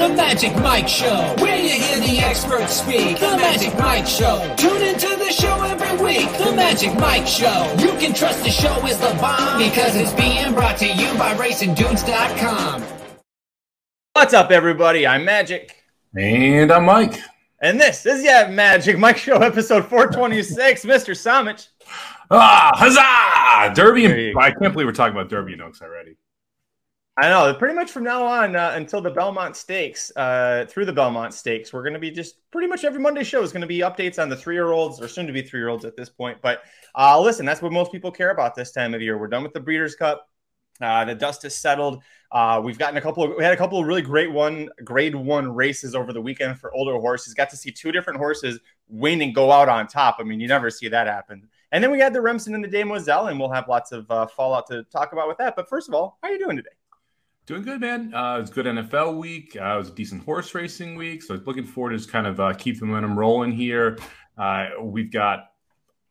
The Magic Mike Show, where you hear the experts speak. The Magic Mike Show. Tune into the show every week. The Magic Mike Show. You can trust the show is the bomb because it's being brought to you by RacingDudes.com. What's up, everybody? I'm Magic. And I'm Mike. And this is Yeah Magic Mike Show, episode 426. Mr. Samich. Ah, huzzah! Derby and I can't believe we're talking about Derby and Oaks already. I know, pretty much from now on uh, until the Belmont Stakes, uh, through the Belmont Stakes, we're going to be just pretty much every Monday show is going to be updates on the three year olds or soon to be three year olds at this point. But uh, listen, that's what most people care about this time of year. We're done with the Breeders' Cup. Uh, the dust has settled. Uh, we've gotten a couple of, we had a couple of really great one, grade one races over the weekend for older horses. Got to see two different horses win and go out on top. I mean, you never see that happen. And then we had the Remsen and the Demoiselle, and we'll have lots of uh, fallout to talk about with that. But first of all, how are you doing today? Doing good, man. Uh, it was good NFL week. Uh, it was a decent horse racing week. So looking forward to just kind of uh, keep the momentum rolling here. Uh, we've got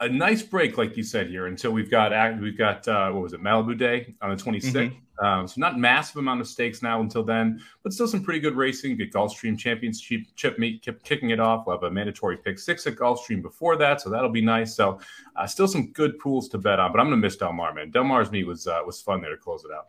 a nice break, like you said here, until we've got we've got uh, what was it Malibu Day on the 26th. Mm-hmm. Um, so not massive amount of stakes now until then, but still some pretty good racing. Get Gulfstream Championship chip meet kept kicking it off. We'll have a mandatory pick six at Gulfstream before that, so that'll be nice. So uh, still some good pools to bet on. But I'm gonna miss Del Mar, man. Del Mar's meet was uh, was fun there to close it out.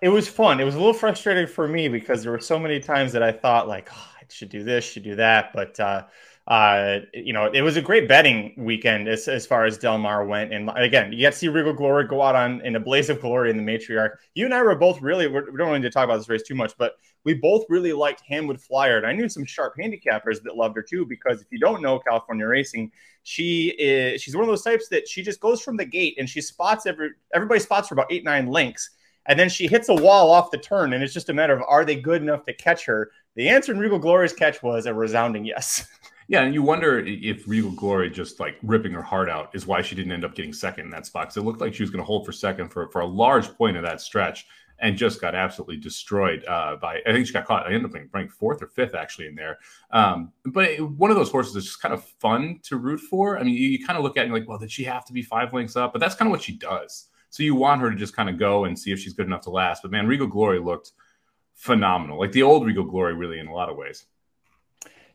It was fun. It was a little frustrating for me because there were so many times that I thought like oh, I should do this, should do that, but uh, uh, you know, it was a great betting weekend as, as far as Del Mar went. And again, you got to see Regal Glory go out on in a blaze of glory in the matriarch. You and I were both really, we're, we don't need to talk about this race too much, but we both really liked Hamwood Flyer. And I knew some sharp handicappers that loved her too, because if you don't know California racing, she is, she's one of those types that she just goes from the gate and she spots every, everybody spots for about eight, nine links. And then she hits a wall off the turn, and it's just a matter of are they good enough to catch her? The answer in Regal Glory's catch was a resounding yes. Yeah, and you wonder if Regal Glory just like ripping her heart out is why she didn't end up getting second in that spot. Because it looked like she was going to hold for second for, for a large point of that stretch and just got absolutely destroyed uh, by. I think she got caught. I ended up being ranked fourth or fifth actually in there. Um, but it, one of those horses is just kind of fun to root for. I mean, you, you kind of look at it and like, well, did she have to be five lengths up? But that's kind of what she does. So you want her to just kind of go and see if she's good enough to last. But man, Regal Glory looked phenomenal, like the old Regal Glory, really, in a lot of ways.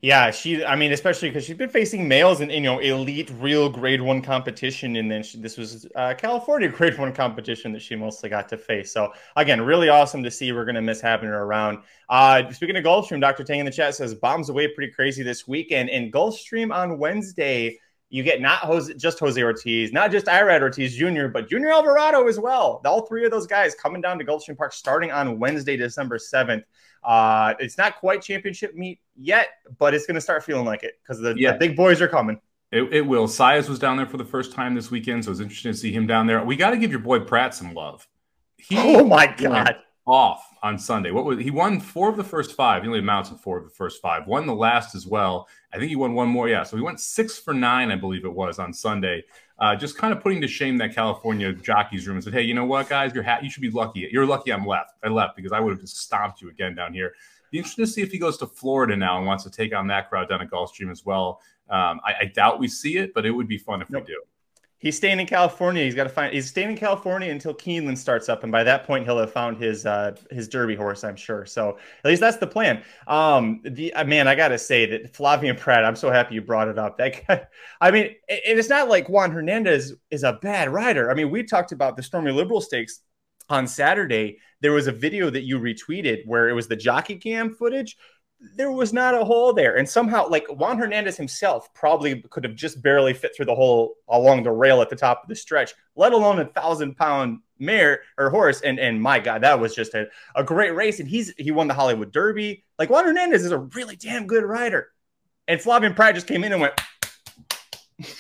Yeah, she. I mean, especially because she's been facing males in you know elite, real Grade One competition, and then she, this was uh, California Grade One competition that she mostly got to face. So again, really awesome to see. We're to miss having her around. Uh, speaking of Gulfstream, Doctor Tang in the chat says bombs away pretty crazy this weekend, and Gulfstream on Wednesday. You get not Jose, just Jose Ortiz, not just Irad Ortiz Jr., but Junior Alvarado as well. All three of those guys coming down to Gulfstream Park starting on Wednesday, December 7th. Uh, it's not quite championship meet yet, but it's going to start feeling like it because the, Yeah. the big boys are coming. It, it will. Sias was down there for the first time this weekend, so it was interesting to see him down there. We got to give your boy Prat some love. He Oh my God. Off on Sunday. What was he won four of the first five? He only amounts to four of the first five. Won the last as well. I think he won one more. Yeah, so he went six for nine, I believe it was on Sunday. Uh, just kind of putting to shame that California jockeys room and said, "Hey, you know what, guys? You're ha- you should be lucky. You're lucky I'm left. I left because I would have just stomped you again down here." Be interesting to see if he goes to Florida now and wants to take on that crowd down at Gulfstream as well. Um, I, I doubt we see it, but it would be fun if Nope. we do. He's staying in California. He's got to find. He's staying in California until Keeneland starts up, and by that point, he'll have found his uh, his Derby horse, I'm sure. So at least that's the plan. Um, the uh, man, I gotta say that Flavien Prat. I'm so happy you brought it up. That guy, I mean, it, it's not like Juan Hernandez is a bad rider. I mean, we talked about the Stormy Liberal Stakes on Saturday. There was a video that you retweeted where it was the jockey cam footage there was not a hole there. And somehow, like Juan Hernandez himself probably could have just barely fit through the hole along the rail at the top of the stretch, let alone a thousand pound mare or horse. And and my God, that was just a, a great race. And he's he won the Hollywood Derby. Like Juan Hernandez is a really damn good rider. And Flavien Prat just came in and went,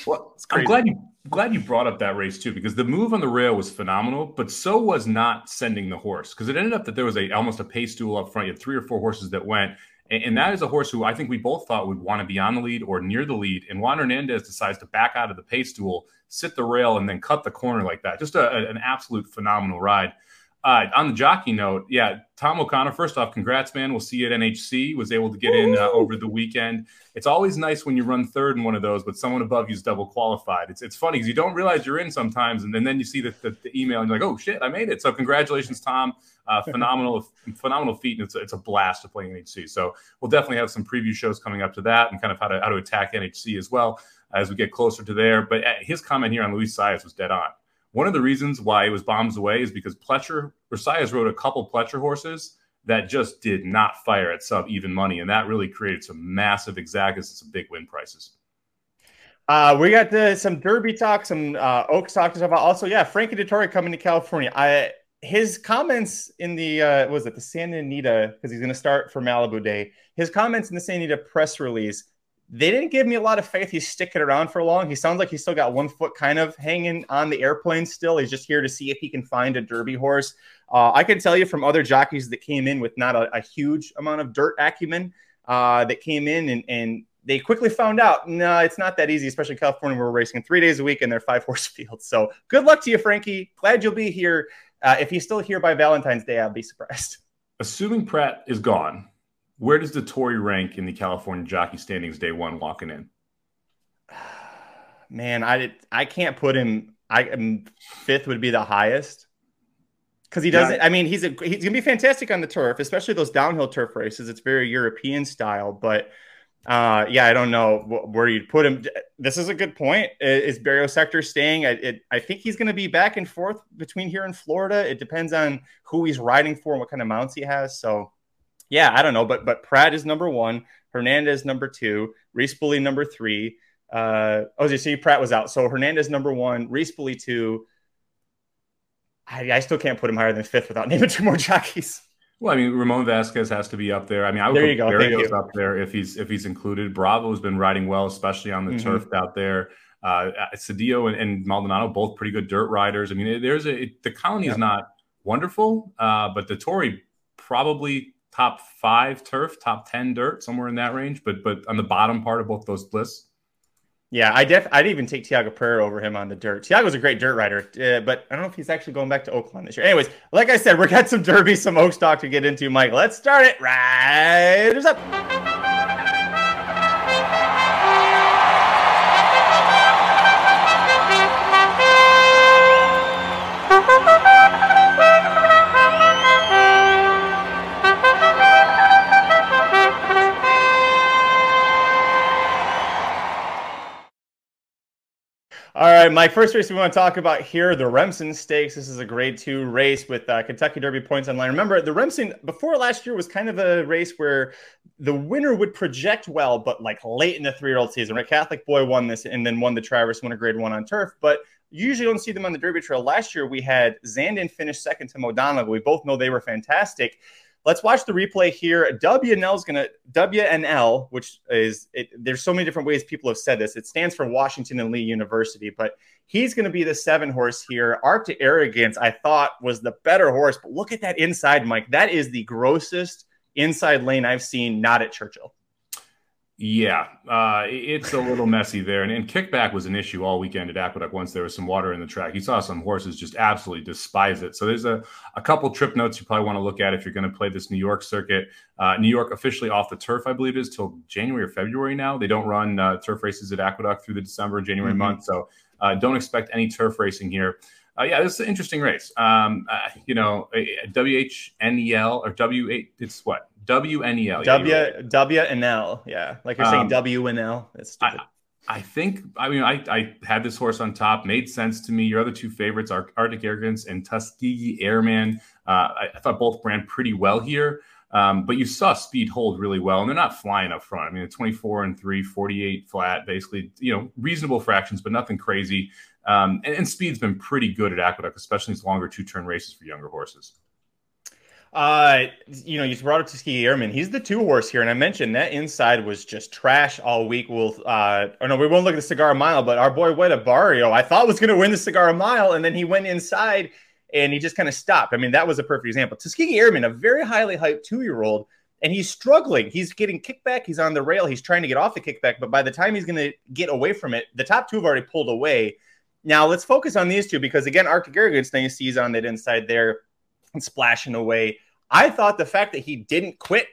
Well, It's I'm glad you glad you brought up that race too, because the move on the rail was phenomenal, but so was not sending the horse. Because it ended up that there was a almost a pace duel up front. You had three or four horses that went, and, and that is a horse who I think we both thought would want to be on the lead or near the lead. And Juan Hernandez decides to back out of the pace duel, sit the rail, and then cut the corner like that. Just a, an absolute phenomenal ride. Uh, on the jockey note, yeah, Tom O'Connor. First off, congrats, man. We'll see you at NHC. Was able to get in uh, over the weekend. It's always nice when you run third in one of those, but someone above you is double qualified. It's it's funny because you don't realize you're in sometimes, and then, then you see the, the, the, email and you're like, oh shit, I made it. So congratulations, Tom. Uh, phenomenal, phenomenal feat, and it's a, it's a blast to play NHC. So we'll definitely have some preview shows coming up to that, and kind of how to how to attack NHC as well as we get closer to there. But uh, his comment here on Luis Saez was dead on one of the reasons why it was bombs away is because Pletcher, Saez rode a couple Pletcher horses that just did not fire at sub even money. And that really created some massive exactas and some big win prices. Uh, we got the, some Derby talk, some uh, Oaks talk to talk about. Also, yeah, Frankie Dettori coming to California. I his comments in the uh, was it the Santa Anita because he's going to start for Malibu Day. His comments in the Santa Anita press release they didn't give me a lot of faith he's sticking around for long. He sounds like he's still got one foot kind of hanging on the airplane still. He's just here to see if he can find a derby horse. Uh, I can tell you from other jockeys that came in with not a, a huge amount of dirt acumen uh, that came in and, and they quickly found out no, it's not that easy, especially in California where we're racing three days a week and they're five horse fields. So good luck to you, Frankie. Glad you'll be here. Uh, if he's still here by Valentine's Day, I'll be surprised. Assuming Prat is gone, where does Dettori rank in the California jockey standings day one walking in? Man, I did, I can't put him. I um, fifth would be the highest because he doesn't. Yeah. I mean, he's a he's gonna be fantastic on the turf, especially those downhill turf races. It's very European style, but uh, yeah, I don't know where you'd put him. This is a good point. Is Barrio Sector staying? I, it, I think he's going to be back and forth between here and Florida. It depends on who he's riding for and what kind of mounts he has. So yeah, I don't know, but but Prat is number one, Hernandez number two, Rispoli number three. Uh, oh, you see, Prat was out, so Hernandez number one, Rispoli two. I, I still can't put him higher than fifth without naming two more jockeys. Well, I mean, Ramon Vazquez has to be up there. I mean, I would there you go. Barrios up there if he's if he's included. Bravo's been riding well, especially on the mm-hmm. turf out there. Uh, Cedillo and, and, Maldonado both pretty good dirt riders. I mean, there's a it, the colony yeah. is not wonderful, uh, but Dettori probably top five turf, top 10 dirt, somewhere in that range, but but on the bottom part of both those lists. Yeah, I def I'd even take Tiago Pereira over him on the dirt. Tiago's a great dirt rider, uh, but I don't know if he's actually going back to Oaklawn this year. Anyways, like I said, we got some derby, some Oaks talk to get into, Mike. Let's start it. Riders up. Right, my first race we want to talk about here, the Remsen Stakes. This is a Grade Two race with uh, Kentucky Derby points on line. Remember, the Remsen before last year was kind of a race where the winner would project well, but like late in the three-year-old season. Right, Catholic Boy won this and then won the Travers, won a Grade One on turf, but you usually don't see them on the Derby Trail. Last year we had Zandon finish second to Mo Donegal. We both know they were fantastic. Let's watch the replay here. WNL is going to WNL, which is it, there's so many different ways people have said this. It stands for Washington and Lee University, but he's going to be the seven horse here. Arctic Arrogance, I thought was the better horse, but look at that inside, Mike. That is the grossest inside lane I've seen. Not at Churchill. Yeah, uh, it's a little messy there. And, and, kickback was an issue all weekend at Aqueduct once there was some water in the track. You saw some horses just absolutely despise it. So there's a, a couple trip notes you probably want to look at if you're going to play this New York circuit. Uh, New York officially off the turf, I believe, is till January or February now. They don't run uh, turf races at Aqueduct through the December, January mm-hmm. month. So uh, don't expect any turf racing here. Uh, yeah, this is an interesting race. Um, uh, you know, WHNEL or W8, it's what? W yeah, W and L. Yeah, like you're saying um, W and L. It's stupid. I, I, think. I mean, I, I had this horse on top. Made sense to me. Your other two favorites are Arctic Arrogance and Tuskegee Airman. Uh, I, I, thought both ran pretty well here. Um, but you saw speed hold really well, and they're not flying up front. I mean, 24 and 3, 48 flat, basically, you know, reasonable fractions, but nothing crazy. Um, and, and speed's been pretty good at Aqueduct, especially these longer two turn races for younger horses. Uh, you know, you brought up Tuskegee Airman. He's the two horse here, and I mentioned that inside was just trash all week. We'll, uh, or no, we won't look at the Cigar Mile, but our boy Weta Barrio, I thought was going to win the Cigar Mile, and then he went inside and he just kind of stopped. I mean, that was a perfect example. Tuskegee Airman, a very highly hyped two year old, and he's struggling. He's getting kickback. He's on the rail. He's trying to get off the kickback, but by the time he's going to get away from it, the top two have already pulled away. Now let's focus on these two because again, Arctic Arrogance, now you see he's on that inside there and splashing away. I thought the fact that he didn't quit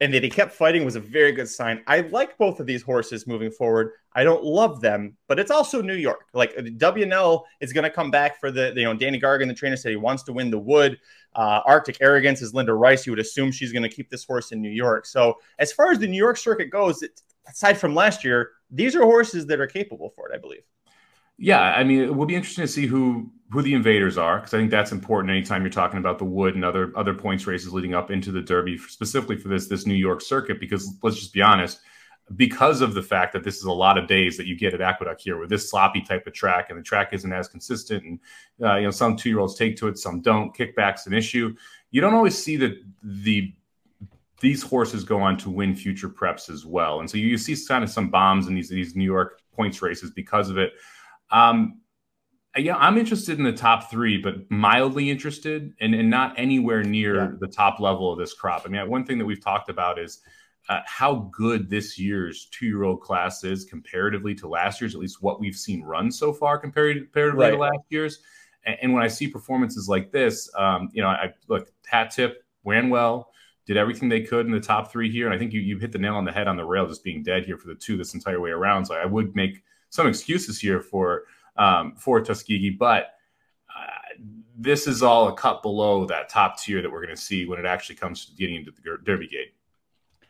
and that he kept fighting was a very good sign. I like both of these horses moving forward. I don't love them, but it's also New York. Like WNL is going to come back for the, you know, Danny Gargan, the trainer said he wants to win the Wood. Uh, Arctic Arrogance is Linda Rice. You would assume she's going to keep this horse in New York. So as far as the New York circuit goes, it, aside from last year, these are horses that are capable for it, I believe. Yeah, I mean, it will be interesting to see who who the invaders are because I think that's important anytime you're talking about the Wood and other other points races leading up into the Derby, specifically for this this New York circuit. Because let's just be honest, because of the fact that this is a lot of days that you get at Aqueduct here with this sloppy type of track, and the track isn't as consistent, and uh, you know some two year olds take to it, some don't. Kickbacks an issue. You don't always see that the these horses go on to win future preps as well, and so you, you see kind of some bombs in these these New York points races because of it. Um, yeah, I'm interested in the top three, but mildly interested and, and not anywhere near yeah. the top level of this crop. I mean, one thing that we've talked about is uh, how good this year's two year old class is comparatively to last year's, at least what we've seen run so far compared comparatively right. to last year's. And, and, when I see performances like this, um, you know, I look, hat tip, ran well, did everything they could in the top three here. And I think you, you hit the nail on the head on the rail, just being dead here for the two this entire way around. So I would make some excuses here for um, for Tuskegee, but uh, this is all a cut below that top tier that we're going to see when it actually comes to getting into the Derby gate.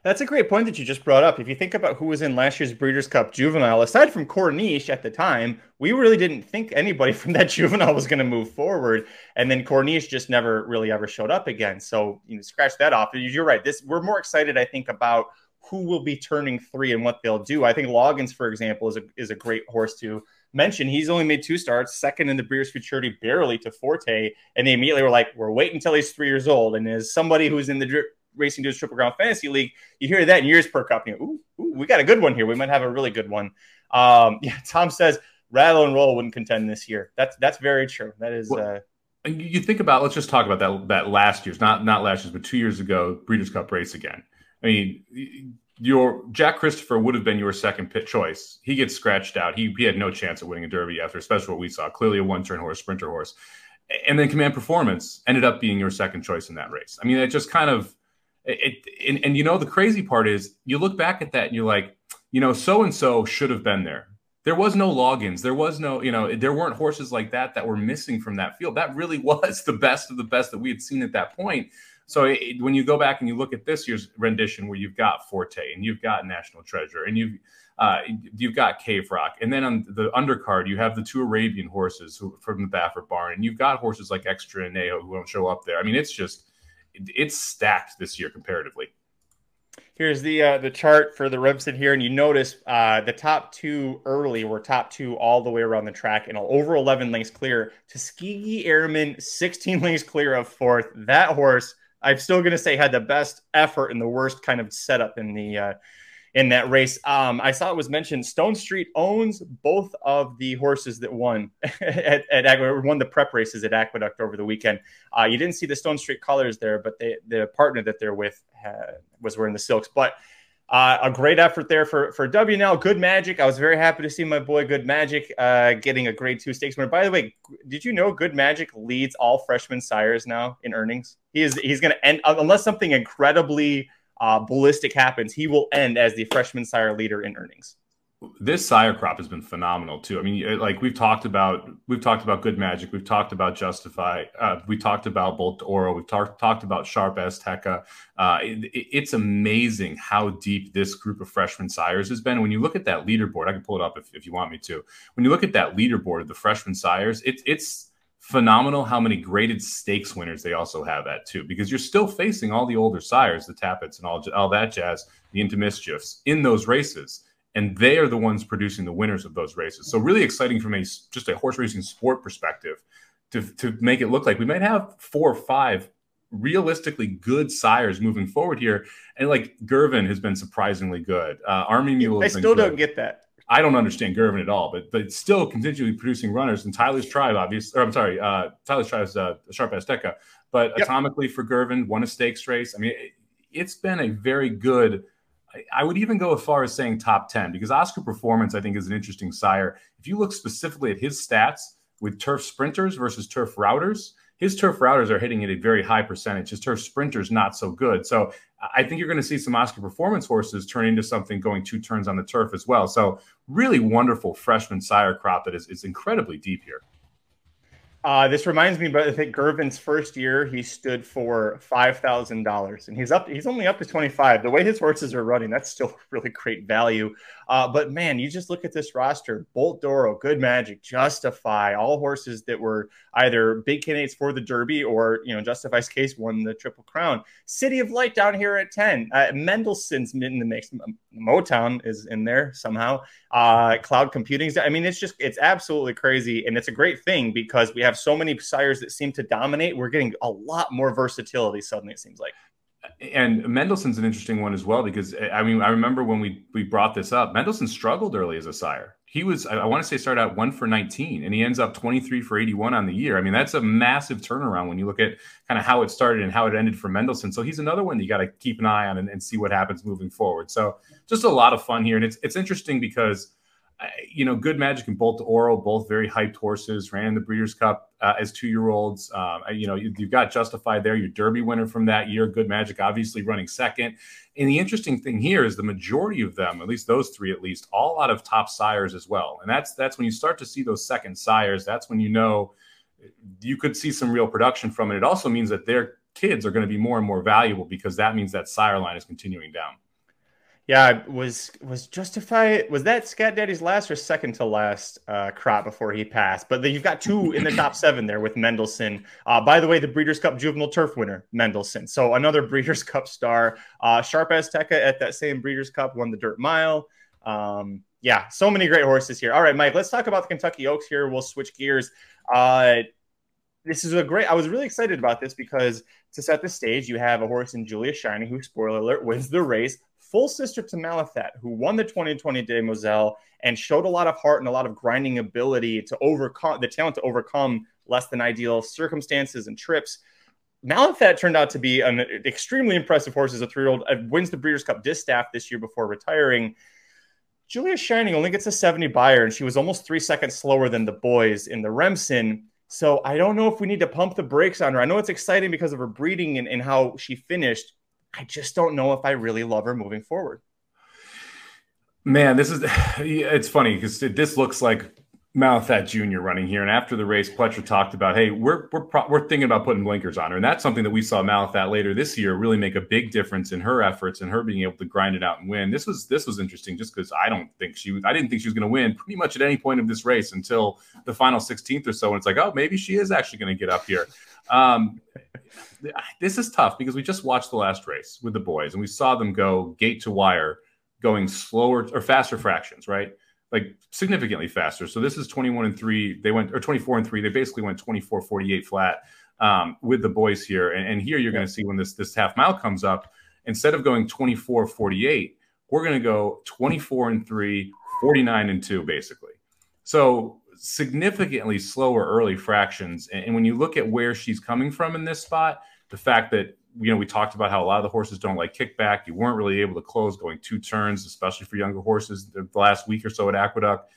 That's a great point that you just brought up. If you think about who was in last year's Breeders' Cup Juvenile, aside from Corniche at the time, we really didn't think anybody from that Juvenile was going to move forward. And then Corniche just never really ever showed up again. So you know, scratch that off. You're right. This we're more excited, I think, about who will be turning three and what they'll do. I think Loggins, for example, is a is a great horse to mention. He's only made two starts, second in the Breeders' Futurity, barely to Forte, and they immediately were like, "We're waiting until he's three years old." And as somebody who's in the Dri- Racing Dudes Triple Crown Fantasy League, you hear that in yours per up. You ooh, ooh, we got a good one here. We might have a really good one. Um, yeah, Tom says Rattle and Roll wouldn't contend this year. That's that's very true. That is. Well, uh, you think about let's just talk about that that last year's not not last year's but two years ago Breeders' Cup race again. I mean, your Jack Christopher would have been your second pit choice. He gets scratched out. He, he had no chance of winning a Derby after, especially what we saw. Clearly a one turn horse, sprinter horse. And then Command Performance ended up being your second choice in that race. I mean, it just kind of it, and, and you know the crazy part is you look back at that and you're like, you know, so and so should have been there. There was no Loggins. There was no, you know, there weren't horses like that that were missing from that field. That really was the best of the best that we had seen at that point. So it, when you go back and you look at this year's rendition, where you've got Forte and you've got National Treasure and you've uh, you've got Cave Rock, and then on the undercard you have the two Arabian horses who, from the Baffert barn, and you've got horses like Extra Anejo who don't show up there. I mean, it's just it's stacked this year comparatively. Here's the uh, the chart for the Remsen here, and you notice uh, the top two early were top two all the way around the track, and over 11 lengths clear. Tuskegee Airman 16 lengths clear of fourth. That horse I'm still going to say had the best effort and the worst kind of setup in the uh, in that race. Um, I saw it was mentioned Stone Street owns both of the horses that won at, at Aqueduct, won the prep races at Aqueduct over the weekend. Uh, you didn't see the Stone Street colors there, but they, the partner that they're with uh, was wearing the silks. But uh, a great effort there for for WNL. Good Magic. I was very happy to see my boy Good Magic uh, getting a grade two stakes winner. By the way, did you know Good Magic leads all freshman sires now in earnings? He is he's going to end unless something incredibly uh, ballistic happens. He will end as the freshman sire leader in earnings this sire crop has been phenomenal too. I mean, like we've talked about, we've talked about Good Magic, we've talked about Justify, uh, we talked about Bolt D'Oro, we've talked talked about Sharp Azteca. Uh, it, it's amazing how deep this group of freshman sires has been. When you look at that leaderboard, I can pull it up if, if you want me to. When you look at that leaderboard of the freshman sires, it, it's phenomenal how many graded stakes winners they also have at too, because you're still facing all the older sires, the Tapits and all all that jazz, the Into Mischiefs in those races and they are the ones producing the winners of those races. So really exciting from a just a horse racing sport perspective to to make it look like we might have four or five realistically good sires moving forward here. And like Girvin has been surprisingly good. Uh, Army Mule. I still don't get that. I don't understand Girvin at all, but but still continually producing runners. And Tyler's Tribe, obviously, or I'm sorry, uh, Tyler's Tribe's uh, Sharp Azteca, but yep. atomically for Girvin, won a stakes race. I mean, it, it's been a very good I would even go as far as saying top 10 because Oscar Performance, I think, is an interesting sire. If you look specifically at his stats with turf sprinters versus turf routers, his turf routers are hitting at a very high percentage. His turf sprinters not so good. So I think you're going to see some Oscar performance horses turn into something going two turns on the turf as well. So really wonderful freshman sire crop that is, incredibly deep here. Uh, this reminds me, but I think Girvin's first year he stood for five thousand dollars, and he's up. He's only up to twenty five. The way his horses are running, that's still really great value. Uh, but man, you just look at this roster: Bolt D'Oro, Good Magic, Justify, all horses that were either big candidates for the Derby or you know Justify's case won the Triple Crown. City of Light down here at ten. Uh, Mendelssohn's in the mix. Motown is in there somehow. Uh, cloud computing's. I mean, it's just it's absolutely crazy, and it's a great thing because we have so many sires that seem to dominate. We're getting a lot more versatility suddenly. It seems like and Mendelssohn's an interesting one as well because eh, I mean I remember when we we brought this up, Mendelssohn struggled early as a sire. He was I, want to say started out one for 19 and he ends up 23 for 81 on the year. I mean that's a massive turnaround when you look at kind of how it started and how it ended for Mendelssohn. So he's another one that you got to keep an eye on and, and see what happens moving forward. So just a lot of fun here and it's it's interesting because you know, Good Magic and Bolt D'Oro, both very hyped horses, ran in the Breeders' Cup uh, as two year olds. Um, you know, you, have got Justified there, your Derby winner from that year. Good Magic, obviously running second. And the interesting thing here is the majority of them, at least those three, at least, all out of top sires as well. And that's that's when you start to see those second sires. That's when you know you could see some real production from it. It also means that their kids are going to be more and more valuable because that means that sire line is continuing down. Yeah, was was justify was that Scat Daddy's last or second to last uh, crop before he passed? But you've got two in the top seven there with Mendelssohn. Uh, by the way, the Breeders' Cup Juvenile Turf winner Mendelssohn. So another Breeders' Cup star. Uh, Sharp Azteca at that same Breeders' Cup won the Dirt Mile. Um, yeah, so many great horses here. All right, Mike, let's talk about the Kentucky Oaks here. We'll switch gears. Uh, this is a great. I was really excited about this because to set the stage, you have a horse in Julia Shining, who, spoiler alert, wins the race full sister to Malathaat, who won the 2020 Demoiselle and showed a lot of heart and a lot of grinding ability to overcome the talent to overcome less than ideal circumstances and trips. Malathaat turned out to be an extremely impressive horse as a three-year-old. Uh, wins the Breeders' Cup Distaff this year before retiring. Julia Shining only gets a 70 Beyer, and she was almost three seconds slower than the boys in the Remsen. So I don't know if we need to pump the brakes on her. I know it's exciting because of her breeding and, and how she finished, I just don't know if I really love her moving forward. Man, this is it's funny because this looks like Malathaat Jr. running here. And after the race, Pletcher talked about, hey, we're we're we're thinking about putting blinkers on her, and that's something that we saw Malathaat later this year really make a big difference in her efforts and her being able to grind it out and win. This was this was interesting just because I don't think she I didn't think she was going to win pretty much at any point of this race until the final 16th or so. And it's like, oh, maybe she is actually going to get up here. Um, this is tough because we just watched the last race with the boys and we saw them go gate to wire, going slower or faster fractions, right? Like significantly faster. So this is 21 and three. They went or 24 and three. They basically went 24 48 flat um, with the boys here. And, and here you're going to see when this this half mile comes up, instead of going 24 48, we're going to go 24 and three, 49 and two, basically. So significantly slower early fractions. And, and when you look at where she's coming from in this spot, the fact that you know we talked about how a lot of the horses don't like kickback. You weren't really able to close going two turns, especially for younger horses. The last week or so at Aqueduct,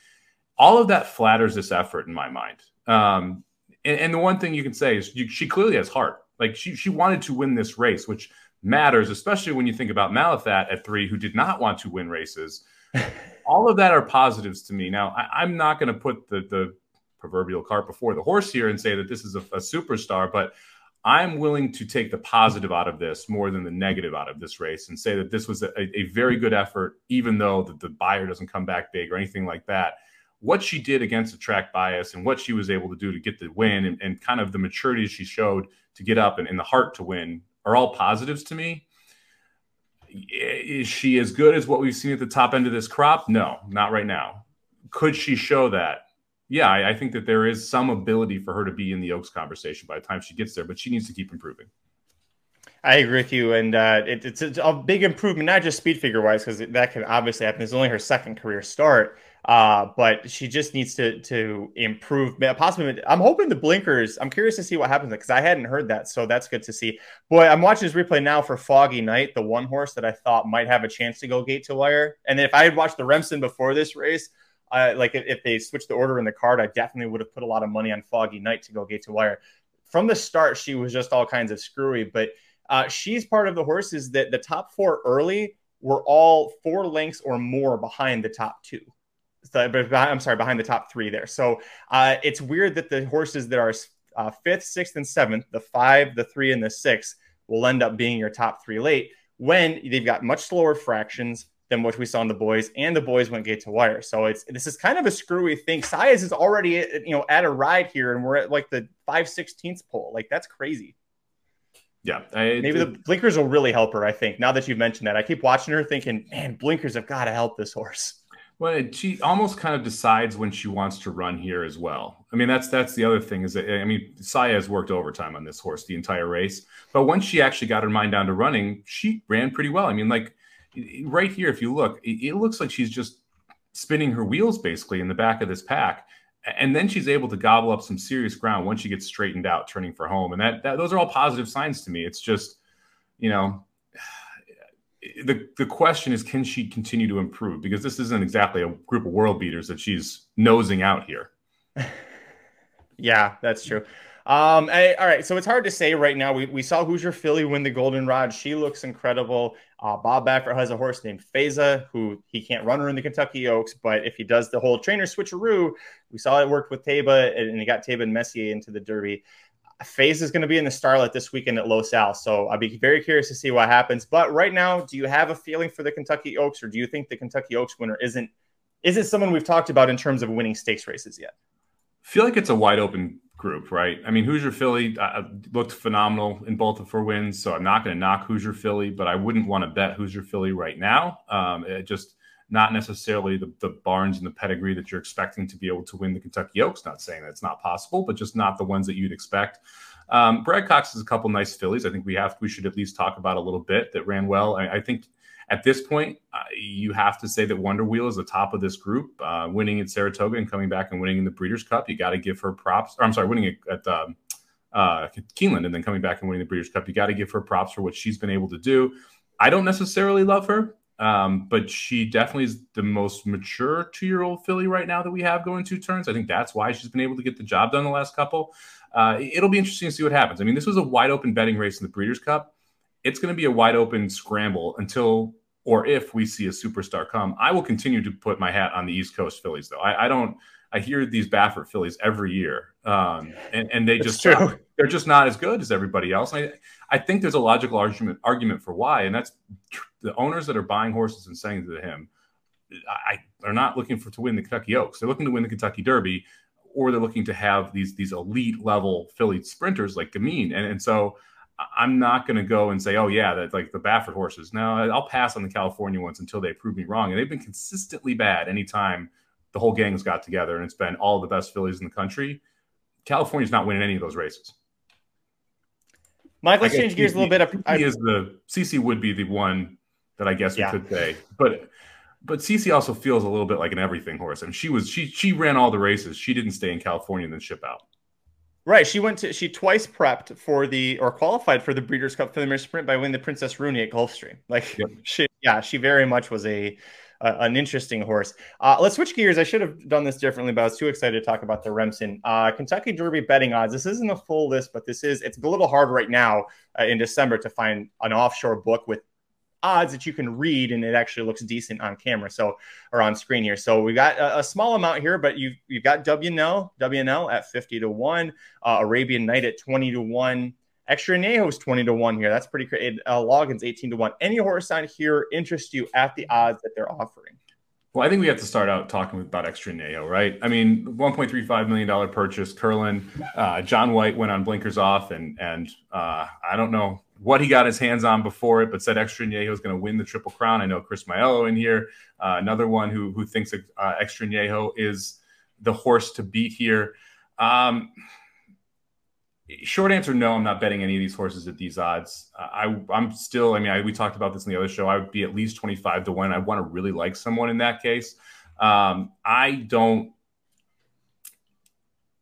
all of that flatters this effort in my mind. Um, and, and, the one thing you can say is you, she clearly has heart. Like she she wanted to win this race, which matters, especially when you think about Malathaat at three, who did not want to win races. all of that are positives to me. Now, I, am not going to put the, the proverbial cart before the horse here and say that this is a, a superstar, but I'm willing to take the positive out of this more than the negative out of this race and say that this was a, a very good effort, even though the, the Beyer doesn't come back big or anything like that. What she did against the track bias and what she was able to do to get the win and, and kind of the maturity she showed to get up and, and the heart to win are all positives to me. Is she as good as what we've seen at the top end of this crop? No, not right now. Could she show that? Yeah, I, I think that there is some ability for her to be in the Oaks conversation by the time she gets there, but she needs to keep improving. I agree with you, and uh, it, it's, a big improvement, not just speed figure wise, because that can obviously happen. It's only her second career start, uh, but she just needs to to improve. Possibly, I'm hoping the blinkers. I'm curious to see what happens because I hadn't heard that, so that's good to see. Boy, I'm watching this replay now for Foggy Night, the one horse that I thought might have a chance to go gate to wire. And if I had watched the Remsen before this race, uh, like if, they switched the order in the card, I definitely would have put a lot of money on Foggy Night to go gate to wire. from the start, she was just all kinds of screwy. But uh, she's part of the horses that the top four early were all four lengths or more behind the top two. So, I'm sorry, behind the top three there. So uh, it's weird that the horses that are uh, fifth, sixth, and seventh, the five, the three, and the six, will end up being your top three late when they've got much slower fractions than what we saw in the boys, and the boys went gate to wire. So it's this is kind of a screwy thing. Saez is already you know at a ride here, and we're at like the five sixteenths pole. Like that's crazy. Yeah, I, maybe it, the blinkers will really help her. I think now that you've mentioned that, I keep watching her, thinking, man, blinkers have got to help this horse. Well, she almost kind of decides when she wants to run here as well. I mean, that's that's the other thing is that I mean, Saez worked overtime on this horse the entire race, but once she actually got her mind down to running, she ran pretty well. I mean, like right here, if you look, it, looks like she's just spinning her wheels basically in the back of this pack. And then she's able to gobble up some serious ground once she gets straightened out, turning for home. And that, that those are all positive signs to me. It's just, you know, the the question is, can she continue to improve? Because this isn't exactly a group of world beaters that she's nosing out here. yeah, that's true. Um, I, all right, so it's hard to say right now. We, we saw Hoosier Philly win the Goldenrod. She looks incredible. Uh, Bob Baffert has a horse named Faiza, who he can't run her in the Kentucky Oaks, but if he does the whole trainer switcheroo, we saw it worked with Taiba, and he got Taiba and Messier into the Derby. Faiza is going to be in the Starlet this weekend at Los Al, so I'll be very curious to see what happens. But right now, do you have a feeling for the Kentucky Oaks, or do you think the Kentucky Oaks winner isn't isn't someone we've talked about in terms of winning stakes races yet? I feel like it's a wide open group, right? I mean, Hoosier Philly uh, looked phenomenal in both of her wins, so I'm not going to knock Hoosier Philly, but I wouldn't want to bet Hoosier Philly right now. Um, it just not necessarily the, the barns and the pedigree that you're expecting to be able to win the Kentucky Oaks. Not saying that it's not possible, but just not the ones that you'd expect. Um, Brad Cox has a couple nice fillies. I think we have we should at least talk about a little bit that ran well. I, I think at this point, uh, you have to say that Wonder Wheel is the top of this group, uh, winning at Saratoga and coming back and winning in the Breeders' Cup. You got to give her props. Or I'm sorry, winning at um, uh, Keeneland and then coming back and winning the Breeders' Cup. You got to give her props for what she's been able to do. I don't necessarily love her, um, but she definitely is the most mature two year old filly right now that we have going two turns. I think that's why she's been able to get the job done the last couple. Uh, it'll be interesting to see what happens. I mean, this was a wide open betting race in the Breeders' Cup. It's going to be a wide open scramble until or if we see a superstar come. I will continue to put my hat on the East Coast fillies, though. I, I don't. I hear these Baffert fillies every year, um, and, and they just they're just not as good as everybody else. I, I think there's a logical argument argument for why, and that's the owners that are buying horses and saying to him, I, are not looking for to win the Kentucky Oaks. They're looking to win the Kentucky Derby, or they're looking to have these these elite level filly sprinters like Gamine, and and so I'm not going to go and say, oh, yeah, that like the Baffert horses. No, I'll pass on the California ones until they prove me wrong. And they've been consistently bad anytime the whole gang's got together and it's been all the best fillies in the country. California's not winning any of those races. Mike, let's change gears a little bit. He is the CC would be the one that I guess we yeah. could say, but but CC also feels a little bit like an everything horse. I and mean, she was she she ran all the races. She didn't stay in California and then ship out. Right. She went to she twice prepped for the or qualified for the Breeders' Cup for the Sprint by winning the Princess Rooney at Gulfstream. Like yep. she yeah, she very much was a uh, an interesting horse. Uh, let's switch gears. I should have done this differently, but I was too excited to talk about the Remsen. Uh, Kentucky Derby betting odds. This isn't a full list, but this is. It's a little hard right now uh, in December to find an offshore book with odds that you can read and it actually looks decent on camera so or on screen here so we got a, a, small amount here but you've you've got WNL WNL at 50 to 1 uh, Arabian Night at 20 to 1 Extra is 20 to 1 here that's pretty great uh, Loggins 18 to 1 any horse on here interest you at the odds that they're offering well, I think we have to start out talking about Extra Anejo, right? I mean, $1.35 million purchase, Curlin. Uh, John White went on blinkers off, and and uh, I don't know what he got his hands on before it, but said Extra Anejo is going to win the Triple Crown. I know Chris Maiello in here, uh, another one who who thinks uh, Extra Anejo is the horse to beat here. Um, short answer, no. I'm not betting any of these horses at these odds. Uh, I I'm still. I mean, I, we talked about this in the other show. I would be at least 25 to one. I want to really like someone in that case. Um, I don't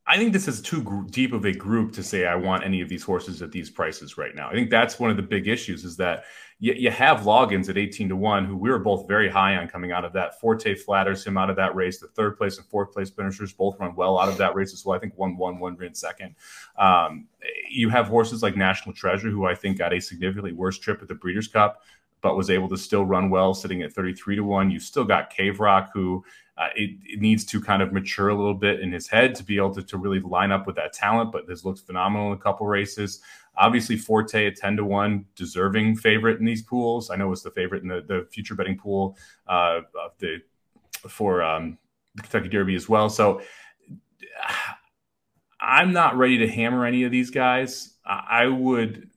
I think this is too deep of a group to say I want any of these horses at these prices right now. I think that's one of the big issues is that you, you have Loggins at 18 to 1, who we were both very high on coming out of that. Forte flatters him out of that race. The third place and fourth place finishers both run well out of that race as well. I think one one one ran second. Um, you have horses like National Treasure, who I think got a significantly worse trip at the Breeders' Cup, but was able to still run well, sitting at 33 to 1. You still got Cave Rock, who uh, it, it, needs to kind of mature a little bit in his head to be able to, to really line up with that talent, but this looks phenomenal in a couple races. Obviously, Forte at 10 to 1, deserving favorite in these pools. I know it's the favorite in the, the future betting pool uh, of the for um, the Kentucky Derby as well. So I'm not ready to hammer any of these guys. I, I would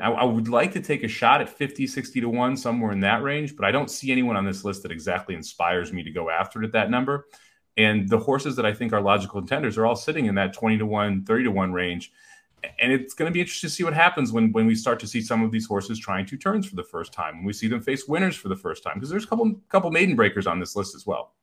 I, I, would like to take a shot at 50, 60 to 1, somewhere in that range, but I don't see anyone on this list that exactly inspires me to go after it at that number. And the horses that I think are logical contenders are all sitting in that 20 to 1, 30 to 1 range. And it's going to be interesting to see what happens when, when we start to see some of these horses trying two turns for the first time, when we see them face winners for the first time, because there's a couple couple maiden breakers on this list as well.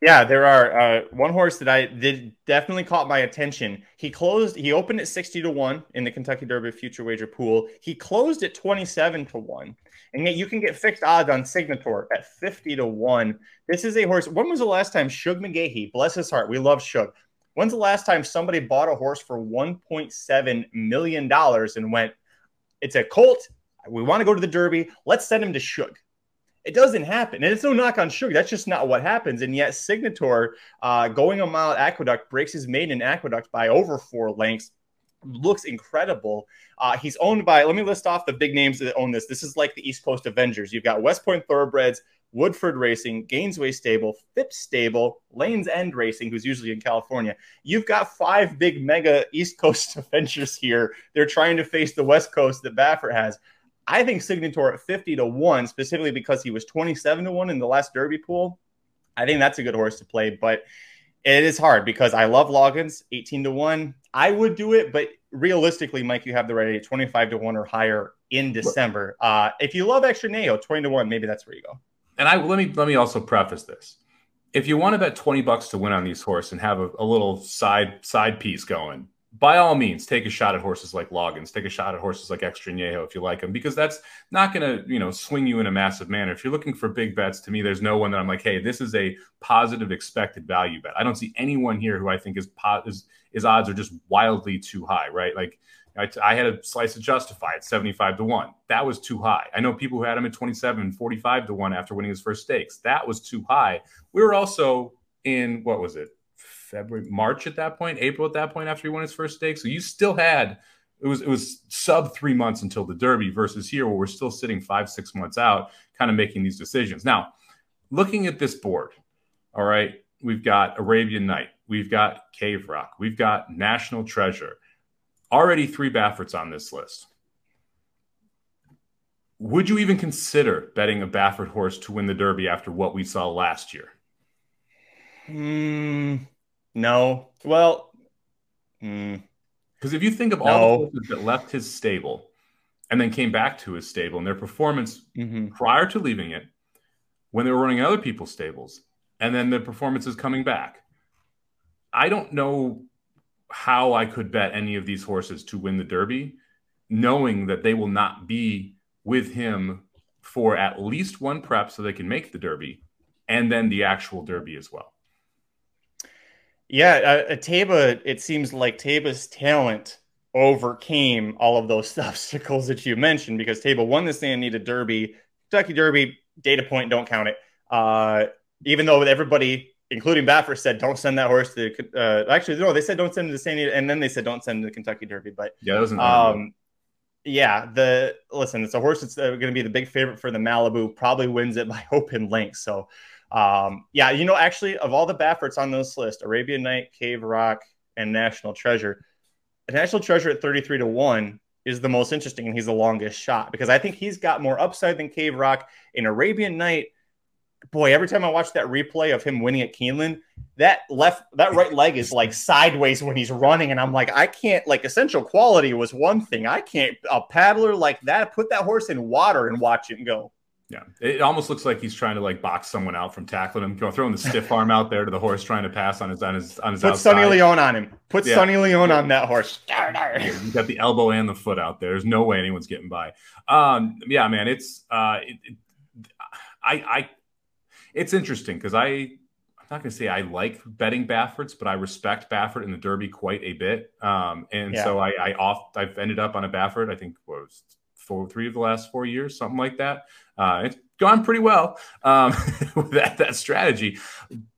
Yeah, there are uh, one horse that I did definitely caught my attention. He closed. He opened at sixty to one in the Kentucky Derby future wager pool. He closed at twenty seven to one, and yet you can get fixed odds on Signator at fifty to one. This is a horse. When was the last time Shug McGaughey, bless his heart, we love Shug. When's the last time somebody bought a horse for one point seven million dollars and went, "It's a colt. We want to go to the Derby. Let's send him to Shug." It doesn't happen. And it's no knock on Sugar. That's just not what happens. And yet, Signator uh, going a mile aqueduct breaks his maiden aqueduct by over four lengths. Looks incredible. Uh, he's owned by, let me list off the big names that own this. This is like the East Coast Avengers. You've got West Point Thoroughbreds, Woodford Racing, Gainesway Stable, Phipps Stable, Lanes End Racing, who's usually in California. You've got five big mega East Coast Avengers here. They're trying to face the West Coast that Baffert has. I think Signator at 50 to 1, specifically because he was 27 to 1 in the last Derby pool. I think that's a good horse to play, but it is hard because I love Loggins 18 to 1. I would do it, but realistically, Mike, you have the right at 25 to 1 or higher in December. Uh, if you love Extra Anejo, 20 to 1, maybe that's where you go. And I let me let me also preface this. If you want to bet 20 bucks to win on these horse and have a, a little side side piece going, by all means, take a shot at horses like Loggins, take a shot at horses like Extra Anejo if you like them, because that's not going to, you know, swing you in a massive manner. If you're looking for big bets, to me, there's no one that I'm like, hey, this is a positive expected value bet. I don't see anyone here who I think is po- is, is odds are just wildly too high, right? Like I, I had a slice of Justified 75 to 1. That was too high. I know people who had him at 27, 45 to 1 after winning his first stakes. That was too high. We were also in, what was it? February, March at that point, April at that point after he won his first stake. So you still had it was it was sub three months until the Derby versus here where we're still sitting five six months out, kind of making these decisions. Now, looking at this board, all right, we've got Arabian Night, we've got Cave Rock, we've got National Treasure, already three Bafferts on this list. Would you even consider betting a Baffert horse to win the Derby after what we saw last year? Hmm. No. Well, mm, because if you think of all the horses that left his stable and then came back to his stable and their performance mm-hmm. prior to leaving it, when they were running other people's stables, and then the performances coming back, I don't know how I could bet any of these horses to win the Derby, knowing that they will not be with him for at least one prep so they can make the Derby and then the actual Derby as well. Yeah, uh, Taiba, it seems like Taiba's talent overcame all of those obstacles that you mentioned because Taiba won the Santa Anita Derby. Kentucky Derby, data point, don't count it. Uh, even though everybody, including Baffert, said don't send that horse to. Uh, actually, no, they said don't send him to Santa Anita, and then they said don't send him to the Kentucky Derby. But yeah. Um, yeah, the listen, it's a horse that's uh, going to be the big favorite for the Malibu. Probably wins it by open length. So um, yeah, you know, actually, of all the Bafferts on this list, Arabian Night, Cave Rock, and National Treasure, National Treasure at 33 to 1 is the most interesting and he's the longest shot because I think he's got more upside than Cave Rock. In Arabian Night, boy, every time I watch that replay of him winning at Keeneland, that left, that right leg is like sideways when he's running. And I'm like, I can't, like, essential quality was one thing. I can't, a paddler like that, put that horse in water and watch it go. Yeah, it almost looks like he's trying to like box someone out from tackling him, going throwing the stiff arm out there to the horse, trying to pass on his on his on his. Put outside. Sonny Leon on him. Put Yeah. Sonny Leon on that horse. You got the elbow and the foot out there. There's no way anyone's getting by. Um, yeah, man, it's uh, it, it, I, I, it's interesting because I, I'm not going to say I like betting Bafferts, but I respect Baffert in the Derby quite a bit. Um, and Yeah. so I, I off, I've ended up on a Baffert. I think what was four, three of the last four years, something like that. Uh, it's gone pretty well um, with that that strategy.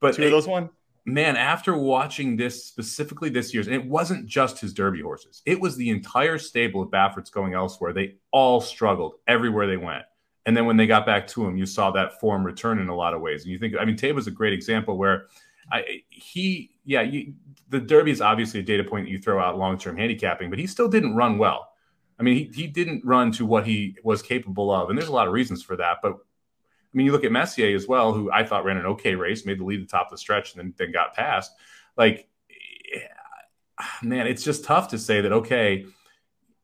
But Two of those one. man, after watching this specifically this year's, and it wasn't just his Derby horses, it was the entire stable of Bafferts going elsewhere. They all struggled everywhere they went. And then when they got back to him, you saw that form return in a lot of ways. And you think, I mean, Taiba's a great example where I, he, yeah, you, the Derby is obviously a data point that you throw out long term handicapping, but he still didn't run well. I mean, he, he didn't run to what he was capable of. And there's a lot of reasons for that. But I mean, you look at Messier as well, who I thought ran an okay race, made the lead at the top of the stretch, and then, then got past. Like, eh, man, it's just tough to say that, okay,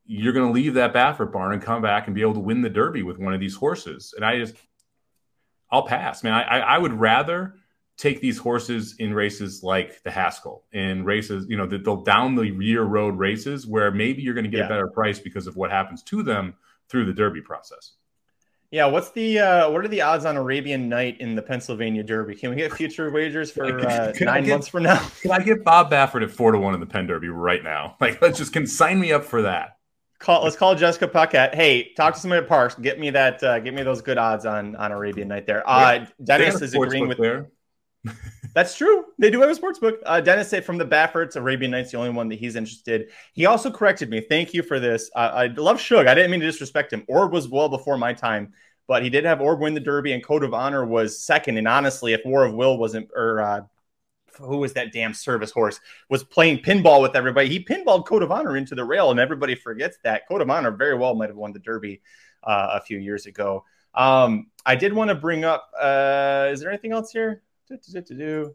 you're going to leave that Baffert barn and come back and be able to win the Derby with one of these horses. And I just, I'll pass, man. I, I, I would rather take these horses in races like the Haskell, and races, you know, that they'll down the rear road races where maybe you're going to get Yeah. a better price because of what happens to them through the Derby process. Yeah, what's the uh, what are the odds on Arabian Knight in the Pennsylvania Derby? Can we get future wagers for uh, nine get- months from now? Can I get Bob Baffert at four to one in the Penn Derby right now? Like, let's just can sign me up for that. Call let's call Jessica Paquette. Hey, talk to somebody at Parx. Get me that. Uh, get me those good odds on on Arabian Knight there. Uh, Dennis is agreeing with. there. That's true. They do have a sports book. Uh, Dennis said from the Bafferts, Arabian Knights the only one that he's interested. He also corrected me. Thank you for this. Uh, I love Shug. I didn't mean to disrespect him. Orb was well before my time, but he did have Orb win the Derby, and Code of Honor was second. And honestly, if War of Will wasn't, or uh, who was that damn service horse, was playing pinball with everybody, he pinballed Code of Honor into the rail, and everybody forgets that. Code of Honor very well might have won the Derby uh, a few years ago. Um, I did want to bring up. Uh, is there anything else here?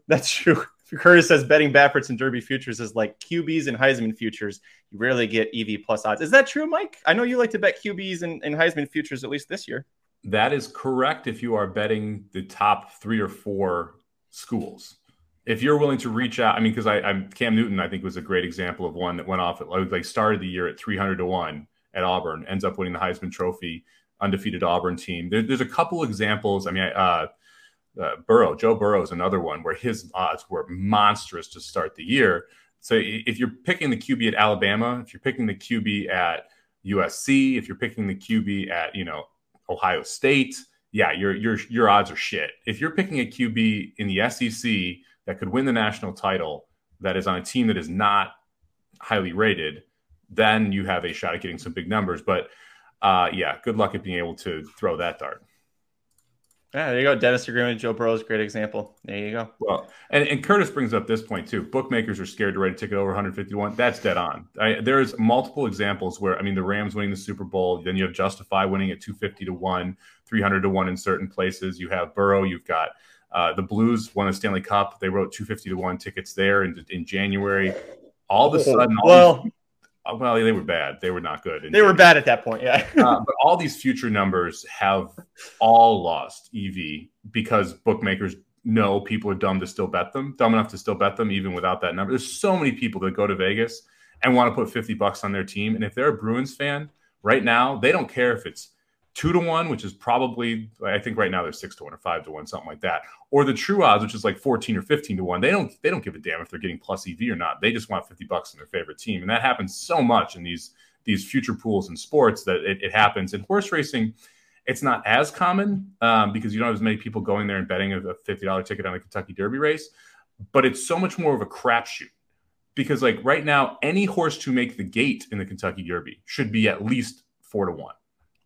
That's true. Curtis says betting Bafferts and Derby futures is like QBs and Heisman futures. You rarely get EV plus odds. Is that true, Mike? I know you like to bet QBs and, and Heisman futures at least this year. That is correct if you are betting the top three or four schools. If you're willing to reach out, I mean, because I'm Cam Newton, I think was a great example of one that went off at like started the year at 300 to one at Auburn, ends up winning the Heisman Trophy, undefeated Auburn team. There, there's a couple examples. I mean, uh, uh, Burrow, Joe Burrow is another one where his odds were monstrous to start the year. So if you're picking the QB at Alabama, if you're picking the QB at USC, if you're picking the QB at you know Ohio State, yeah, your your your odds are shit. If you're picking a QB in the SEC that could win the national title, that is on a team that is not highly rated, then you have a shot at getting some big numbers. But uh, yeah, good luck at being able to throw that dart. Yeah, there you go. Dennis agreeing with Joe Burrow's great example. There you go. Well, and, and Curtis brings up this point too. Bookmakers are scared to write a ticket over 151. That's dead on. I, there's multiple examples where I mean the Rams winning the Super Bowl, then you have Justify winning at 250 to one, 300 to one in certain places. You have Burrow. You've got uh, the Blues won the Stanley Cup. They wrote 250 to one tickets there in, in January. All of a sudden, all well, these, well, they were bad. They were not good. they were bad at that point. Yeah. Uh, but all these future numbers have all lost EV because bookmakers know people are dumb to still bet them, dumb enough to still bet them even without that number. There's so many people that go to Vegas and want to put 50 bucks on their team. And if they're a Bruins fan right now, they don't care if it's two to one, which is probably, I think right now they're six to one or five to one, something like that. Or the true odds, which is like 14 or 15 to one. They don't, they don't give a damn if they're getting plus EV or not. They just want 50 bucks in their favorite team. And that happens so much in these, these future pools in sports that it, it happens. In horse racing, it's not as common um, because you don't have as many people going there and betting a, a $50 ticket on a Kentucky Derby race, but it's so much more of a crapshoot because, like, right now, any horse to make the gate in the Kentucky Derby should be at least four to one,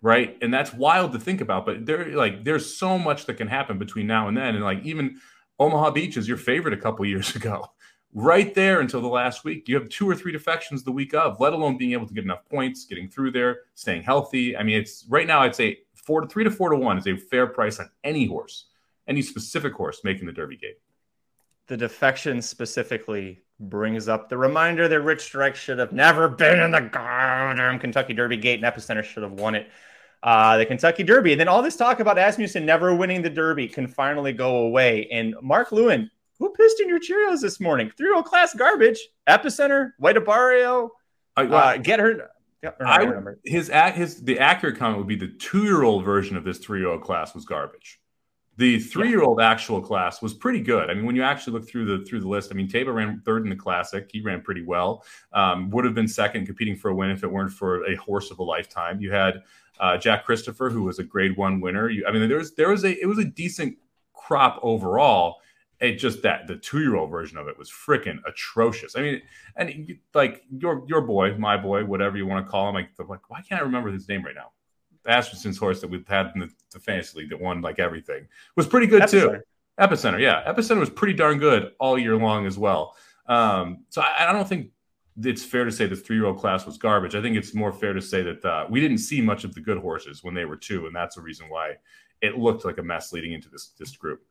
right? And that's wild to think about, but there, like, there's so much that can happen between now and then. And, like, even Omaha Beach is your favorite a couple years ago. Right there until the last week, you have two or three defections the week of, let alone being able to get enough points, getting through there, staying healthy. I mean, it's right now. I'd say four to three to four to one is a fair price on any horse, any specific horse making the Derby gate. the defection specifically brings up the reminder that Rich Strike should have never been in the goddamn Kentucky Derby gate, and Epicenter should have won it. uh, the Kentucky Derby. And then all this talk about Asmussen never winning the Derby can finally go away. And Mark Lewin, who pissed in your Cheerios this morning? Three year old class garbage. Epicenter, White Abarrio, uh, get her. I, his his the accurate comment would be the two year old version of this three year old class was garbage. The three year old actual class was pretty good. I mean, when you actually look through the through the list, I mean, Taiba ran third in the classic. He ran pretty well. Um, would have been second, competing for a win if it weren't for a horse of a lifetime. You had uh, Jack Christopher, who was a Grade One winner. You, I mean, there was there was a it was a decent crop overall. It just that the two year old version of it was freaking atrocious. I mean, and like your your boy, my boy, whatever you want to call him, like, like why can't I remember his name right now? Asmussen's horse that we've had in the, the fantasy league that won like everything was pretty good Epicenter. too. Epicenter, yeah, Epicenter was pretty darn good all year long as well. Um, so I, I, don't think it's fair to say the three-year-old class was garbage. I think it's more fair to say that uh, we didn't see much of the good horses when they were two, and that's the reason why it looked like a mess leading into this this group.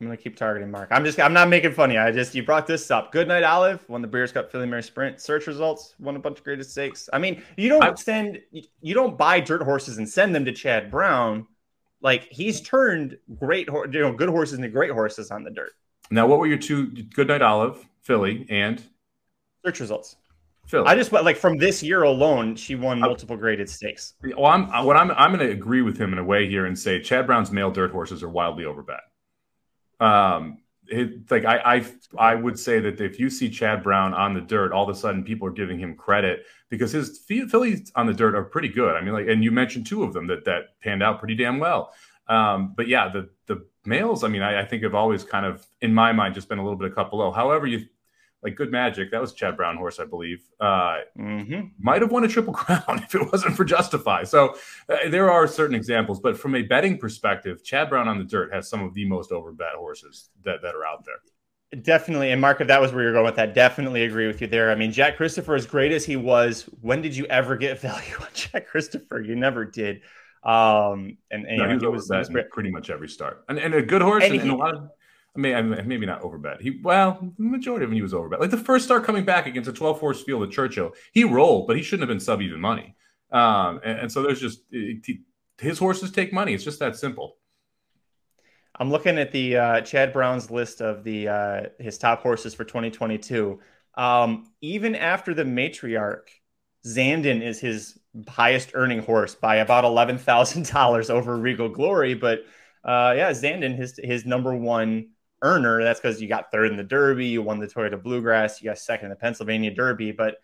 I'm gonna keep targeting Mark. I'm just I'm not making funny. I just you brought this up. Goodnight Olive won the Breeders' Cup Filly Mary Sprint. Search results won a bunch of greatest stakes. I mean, you don't I, send you don't buy dirt horses and send them to Chad Brown. Like he's turned great, you know, good horses into great horses on the dirt. Now, what were your two? Goodnight Olive, Philly and search results. Filly. I just like from this year alone, she won multiple graded stakes. Well, I'm what I'm I'm going to agree with him in a way here and say Chad Brown's male dirt horses are wildly overbet. Um, it, like I, I, I would say that if you see Chad Brown on the dirt, all of a sudden people are giving him credit because his fillies on the dirt are pretty good. I mean, like, and you mentioned two of them that that panned out pretty damn well. Um, but yeah, the the males, I mean, I, I, think have always kind of, in my mind, just been a little bit of cut below. However, you like Good Magic, that was Chad Brown horse, I believe. Uh, mm-hmm. Might have won a triple crown if it wasn't for Justify. So uh, there are certain examples, but from a betting perspective, Chad Brown on the dirt has some of the most overbet horses that, that are out there. Definitely, and Mark, if that was where you're going with that, definitely agree with you there. I mean, Jack Christopher, as great as he was, when did you ever get value on Jack Christopher? You never did. Um, and, and no, you know, he was, he was, he was pretty much every start, and, and a good horse, and, and, he, and a lot of I mean, maybe not overbet. He well, the majority of him he was overbet. Like the first start coming back against a 12 horse field at Churchill, he rolled, but he shouldn't have been sub even money. Um, and, and, so there's just it, his horses take money. It's just that simple. I'm looking at the uh, Chad Brown's list of the uh, his top horses for 2022. Um, even after the matriarch, Zandon is his highest earning horse by about eleven thousand dollars over Regal Glory. But uh, yeah, Zandon, his his number one earner. That's because you got third in the Derby, you won the Toyota Bluegrass, you got second in the Pennsylvania Derby. But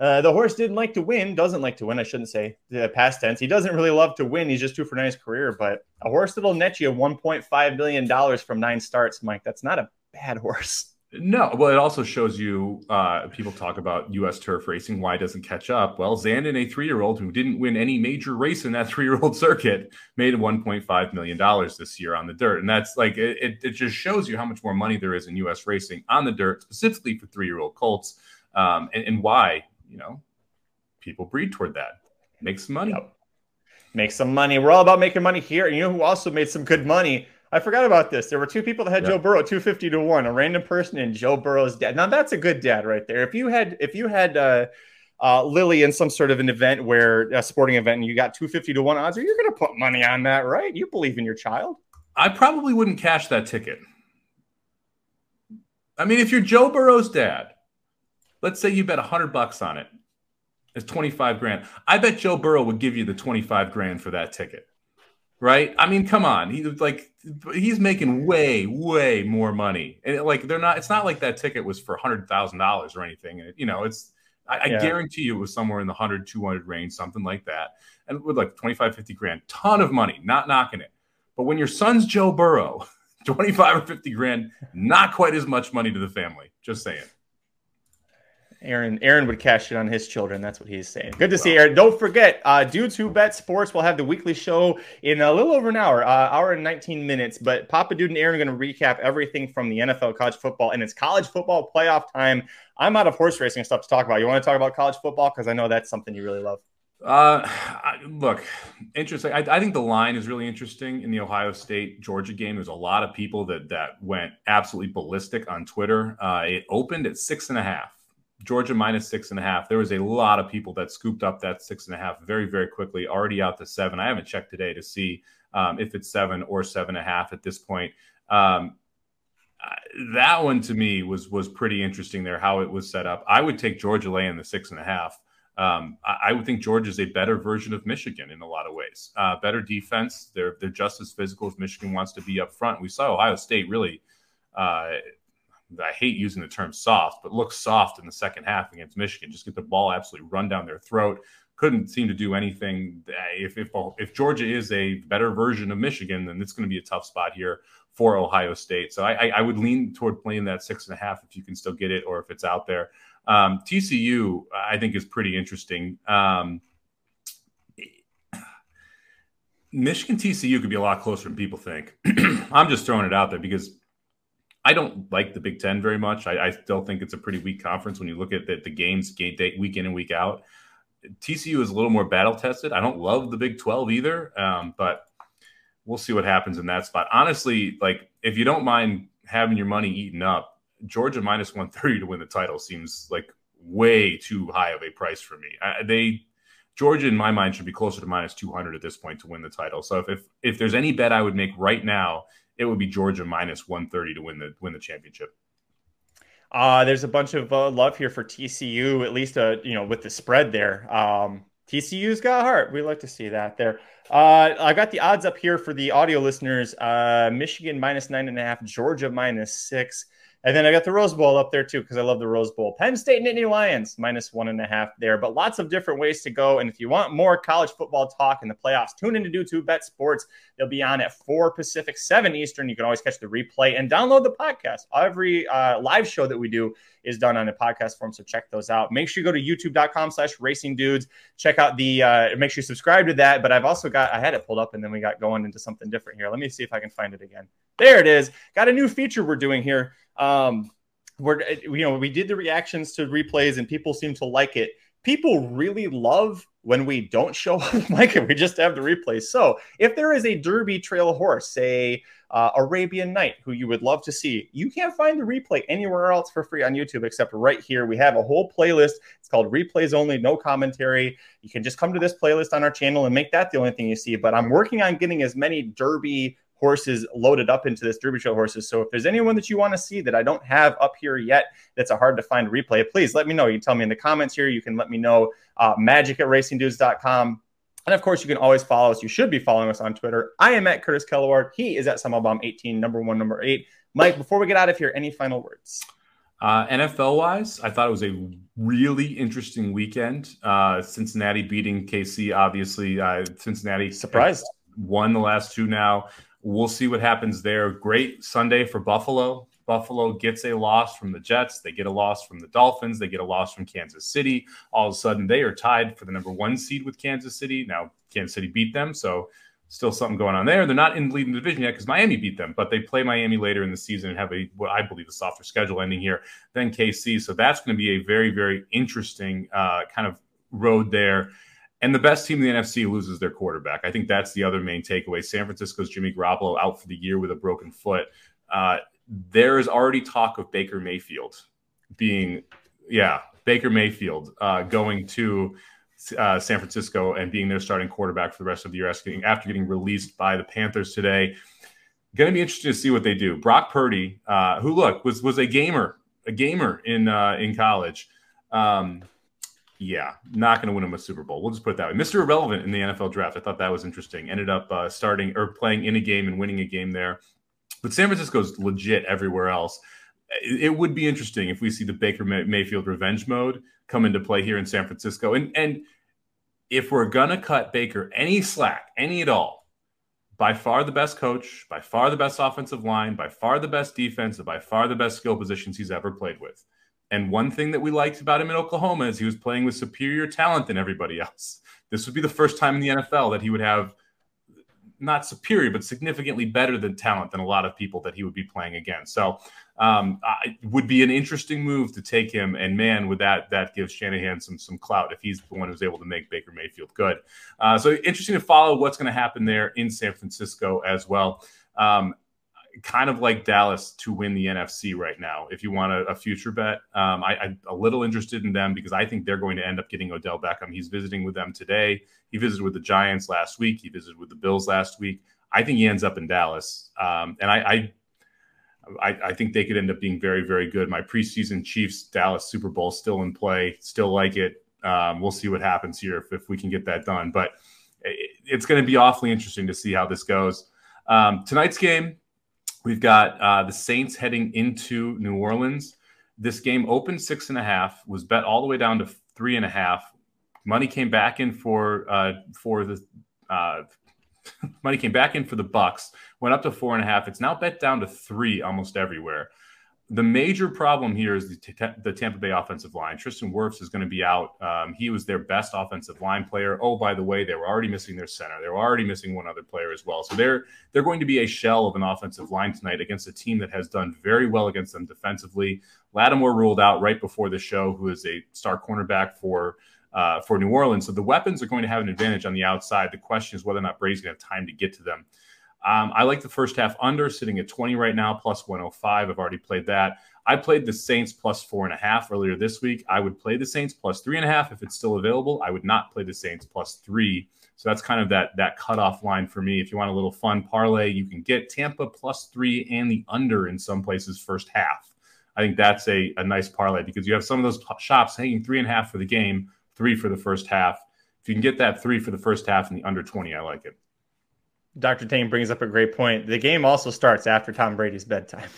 uh, the horse didn't like to win, doesn't like to win. I shouldn't say the past tense. He doesn't really love to win. He's just too for a nice career. But a horse that'll net you $1.5 million from nine starts, Mike, that's not a bad horse. No, well, it also shows you uh, people talk about U.S. turf racing. Why doesn't catch up? Well, Zandon, a three-year-old who didn't win any major race in that three-year-old circuit, made 1.5 million dollars this year on the dirt, and that's like it, it. just shows you how much more money there is in U.S. racing on the dirt, specifically for three-year-old colts, um, and, and, why you know people breed toward that. Make some money. Yep. Make some money. We're all about making money here. And you know who also made some good money? I forgot about this. There were two people that had yeah. Joe Burrow 250 to 1, a random person and Joe Burrow's dad. Now that's a good dad right there. If you had if you had uh, uh, Lily in some sort of an event where a sporting event and you got 250 to 1 odds, you're going to put money on that, right? You believe in your child. I probably wouldn't cash that ticket. I mean, if you're Joe Burrow's dad, let's say you bet a 100 bucks on it. It's 25 grand. I bet Joe Burrow would give you the 25 grand for that ticket right? I mean, come on. He like he's making way, way more money. And like they're not it's not like that ticket was for hundred thousand dollars or anything. You know, it's I, yeah. I, guarantee you it was somewhere in the 100, 200 range, something like that. And with like 25, 50 grand, ton of money, not knocking it. But when your son's Joe Burrow, 25 or 50 grand, not quite as much money to the family. Just saying. Aaron Aaron would cash it on his children. That's what he's saying. Good to see Aaron. Don't forget, uh, Dudes Who Bet Sports will have the weekly show in a little over an hour, uh, hour and 19 minutes. But Papa Dude and Aaron are going to recap everything from the NFL, college football, and it's college football playoff time. I'm out of horse racing stuff to talk about. You want to talk about college football? Because I know that's something you really love. Uh, look, interesting. I, I, think the line is really interesting in the Ohio State Georgia game. There's a lot of people that that went absolutely ballistic on Twitter. Uh, it opened at six and a half. Georgia minus six and a half. There was a lot of people that scooped up that six and a half very, very quickly, already out to seven. I haven't checked today to see um, if it's seven or seven and a half at this point. Um, that one to me was was pretty interesting there how it was set up. I would take Georgia laying the six and a half. Um, I, I, would think Georgia is a better version of Michigan in a lot of ways. Uh, better defense. They're they're just as physical as Michigan wants to be up front. We saw Ohio State really. Uh, I hate using the term soft, but look soft in the second half against Michigan. Just get the ball absolutely run down their throat. Couldn't seem to do anything. If if if Georgia is a better version of Michigan, then it's going to be a tough spot here for Ohio State. So I, I would lean toward playing that six and a half if you can still get it or if it's out there. Um, TCU, I think, is pretty interesting. Um, Michigan TCU could be a lot closer than people think. I'm just throwing it out there because I don't like the Big Ten very much. I, I still think it's a pretty weak conference when you look at the, the games game day, week in and week out. TCU is a little more battle tested. I don't love the Big 12 either, um, but we'll see what happens in that spot. Honestly, like if you don't mind having your money eaten up, Georgia minus 130 to win the title seems like way too high of a price for me. I, they Georgia, in my mind, should be closer to minus 200 at this point to win the title. So if, if if there's any bet I would make right now, it would be Georgia minus 130 to win the win the championship. Uh, there's a bunch of uh, love here for TCU, at least uh, you know with the spread there. Um, TCU's got heart. We like to see that there. Uh, I got the odds up here for the audio listeners. Uh, Michigan minus nine and a half, Georgia minus six. And then I got the Rose Bowl up there too because I love the Rose Bowl. Penn State Nittany Lions minus one and a half there, but lots of different ways to go. And if you want more college football talk in the playoffs, tune in to Dudes Who Bet Sports. They'll be on at four Pacific, seven Eastern. You can always catch the replay and download the podcast. Every uh, live show that we do is done on a podcast form, so check those out. Make sure you go to YouTube.com/slash Racing Dudes. Check out the. Uh, make sure you subscribe to that. But I've also got. I had it pulled up, and then we got going into something different here. Let me see if I can find it again. There it is. Got a new feature we're doing here. Um, we're you know we did the reactions to replays and people seem to like it. People really love when we don't show up like it. We just have the replays. So if there is a Derby Trail horse, say uh, Arabian Night, who you would love to see, you can't find the replay anywhere else for free on YouTube except right here. We have a whole playlist. It's called Replays Only, no commentary. You can just come to this playlist on our channel and make that the only thing you see. But I'm working on getting as many Derby horses loaded up into this Derby Trail horses. So if there's anyone that you want to see that I don't have up here yet, that's a hard to find replay, please let me know. You can tell me in the comments here. You can let me know uh, magic at racingdudes.com. And of course, you can always follow us. You should be following us on Twitter. I am at Curtis Kellaward. He is at Bomb18, number one, number eight. Mike, before we get out of here, any final words? Uh, NFL wise, I thought it was a really interesting weekend. Uh, Cincinnati beating KC, obviously. Uh, Cincinnati surprised won the last two now. We'll see what happens there. Great Sunday for Buffalo. Buffalo gets a loss from the Jets. They get a loss from the Dolphins. They get a loss from Kansas City. All of a sudden, they are tied for the number one seed with Kansas City. Now, Kansas City beat them, so still something going on there. They're not in the leading division yet because Miami beat them, but they play Miami later in the season and have a what I believe a softer schedule ending here than KC. So that's going to be a very very interesting uh, kind of road there. And the best team in the NFC loses their quarterback. I think that's the other main takeaway. San Francisco's Jimmy Garoppolo out for the year with a broken foot. Uh, there is already talk of Baker Mayfield being, yeah, Baker Mayfield uh, going to uh, San Francisco and being their starting quarterback for the rest of the year after getting, released by the Panthers today. Going to be interesting to see what they do. Brock Purdy, uh, who look was was a gamer, a gamer in uh, in college. Um, yeah, not going to win him a Super Bowl. We'll just put it that way. Mr. Irrelevant in the NFL draft. I thought that was interesting. Ended up uh, starting or playing in a game and winning a game there. But San Francisco's legit everywhere else. It, would be interesting if we see the Baker May- Mayfield revenge mode come into play here in San Francisco. And and if we're gonna cut Baker any slack, any at all, by far the best coach, by far the best offensive line, by far the best defense, and by far the best skill positions he's ever played with. And one thing that we liked about him in Oklahoma is he was playing with superior talent than everybody else. This would be the first time in the NFL that he would have not superior, but significantly better than talent than a lot of people that he would be playing against. So um, it would be an interesting move to take him. And man, with that, that gives Shanahan some some clout if he's the one who's able to make Baker Mayfield good. Uh, so interesting to follow what's going to happen there in San Francisco as well. Um, kind of like Dallas to win the NFC right now. If you want a, a future bet, um, I, am a little interested in them because I think they're going to end up getting Odell Beckham. He's visiting with them today. He visited with the Giants last week. He visited with the Bills last week. I think he ends up in Dallas, um, and I, I, I think they could end up being very, very good. My preseason Chiefs Dallas Super Bowl still in play. Still like it. Um, we'll see what happens here if, if we can get that done. But it, it's going to be awfully interesting to see how this goes. Um, tonight's game, we've got uh, the Saints heading into New Orleans. This game opened six and a half, was bet all the way down to three and a half. Money came back in for uh, for the uh, money came back in for the Bucks. Went up to four and a half. It's now bet down to three almost everywhere the major problem here is the, the, Tampa Bay offensive line. Tristan Wirfs is going to be out. Um, he was their best offensive line player. Oh, by the way, they were already missing their center. They were already missing one other player as well. So they're they're going to be a shell of an offensive line tonight against a team that has done very well against them defensively. Lattimore ruled out right before the show, who is a star cornerback for uh, for New Orleans. So the weapons are going to have an advantage on the outside. The question is whether or not Brady's going to have time to get to them. Um, I like the first half under, sitting at 20 right now, plus 105. I've already played that. I played the Saints plus four and a half earlier this week. I would play the Saints plus three and a half if it's still available. I would not play the Saints plus three. So that's kind of that that cutoff line for me. If you want a little fun parlay, you can get Tampa plus three and the under in some places first half. I think that's a, a nice parlay because you have some of those shops hanging three and a half for the game, three for the first half. If you can get that three for the first half and the under 20, I like it. Dr. Tane brings up a great point. The game also starts after Tom Brady's bedtime.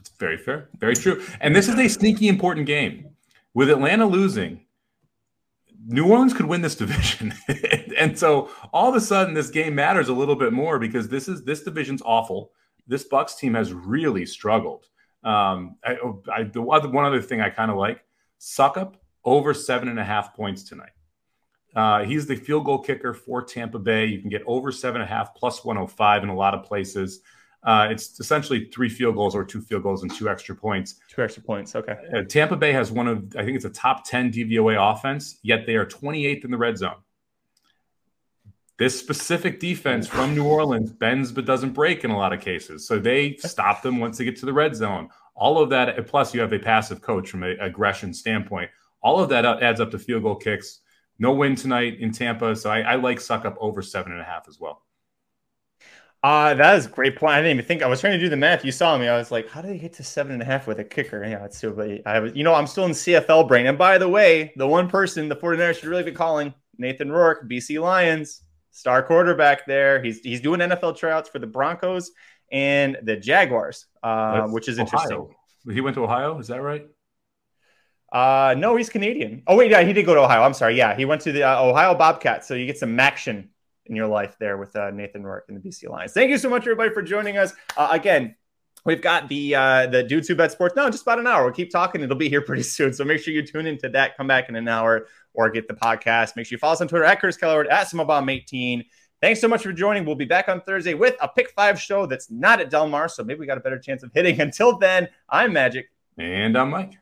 It's very fair. Very true. And this is a sneaky important game. With Atlanta losing, New Orleans could win this division. and so all of a sudden this game matters a little bit more because this is this division's awful. This Bucks team has really struggled. Um, I, I, the one other thing I kind of like, Succop over seven and a half points tonight. Uh, he's the field goal kicker for Tampa Bay. You can get over seven and a half plus 105 in a lot of places. Uh, it's essentially three field goals or two field goals and two extra points. Two extra points. Okay. Uh, Tampa Bay has one of, I think it's a top 10 DVOA offense, yet they are 28th in the red zone. This specific defense from New Orleans bends but doesn't break in a lot of cases. So they stop them once they get to the red zone. All of that, plus you have a passive coach from an aggression standpoint. All of that adds up to field goal kicks no win tonight in Tampa, so I, I like up over seven and a half as well. Uh, that is a great point. I didn't even think I was trying to do the math. You saw me. I was like, how did he get to seven and a half with a kicker? Yeah, it's too but I was, you know, I'm still in CFL brain. And by the way, the one person the 49ers should really be calling Nathan Rourke, BC Lions, star quarterback there. He's he's doing NFL tryouts for the Broncos and the Jaguars, uh, which is Ohio. interesting. He went to Ohio, is that right? Uh, no, he's Canadian. Oh wait, yeah, he did go to Ohio. I'm sorry. Yeah, he went to the uh, Ohio Bobcats. So you get some action in your life there with uh, Nathan Rourke and the BC Lions. Thank you so much, everybody, for joining us. Uh, again, we've got the uh, the dudes who bet sports. No, just about an hour. We'll keep talking. It'll be here pretty soon. So make sure you tune into that. Come back in an hour or get the podcast. Make sure you follow us on Twitter at Curtis Keller at Smobomb18. Thanks so much for joining. We'll be back on Thursday with a pick five show that's not at Del Mar. So maybe we got a better chance of hitting. Until then, I'm Magic. And I'm Mike.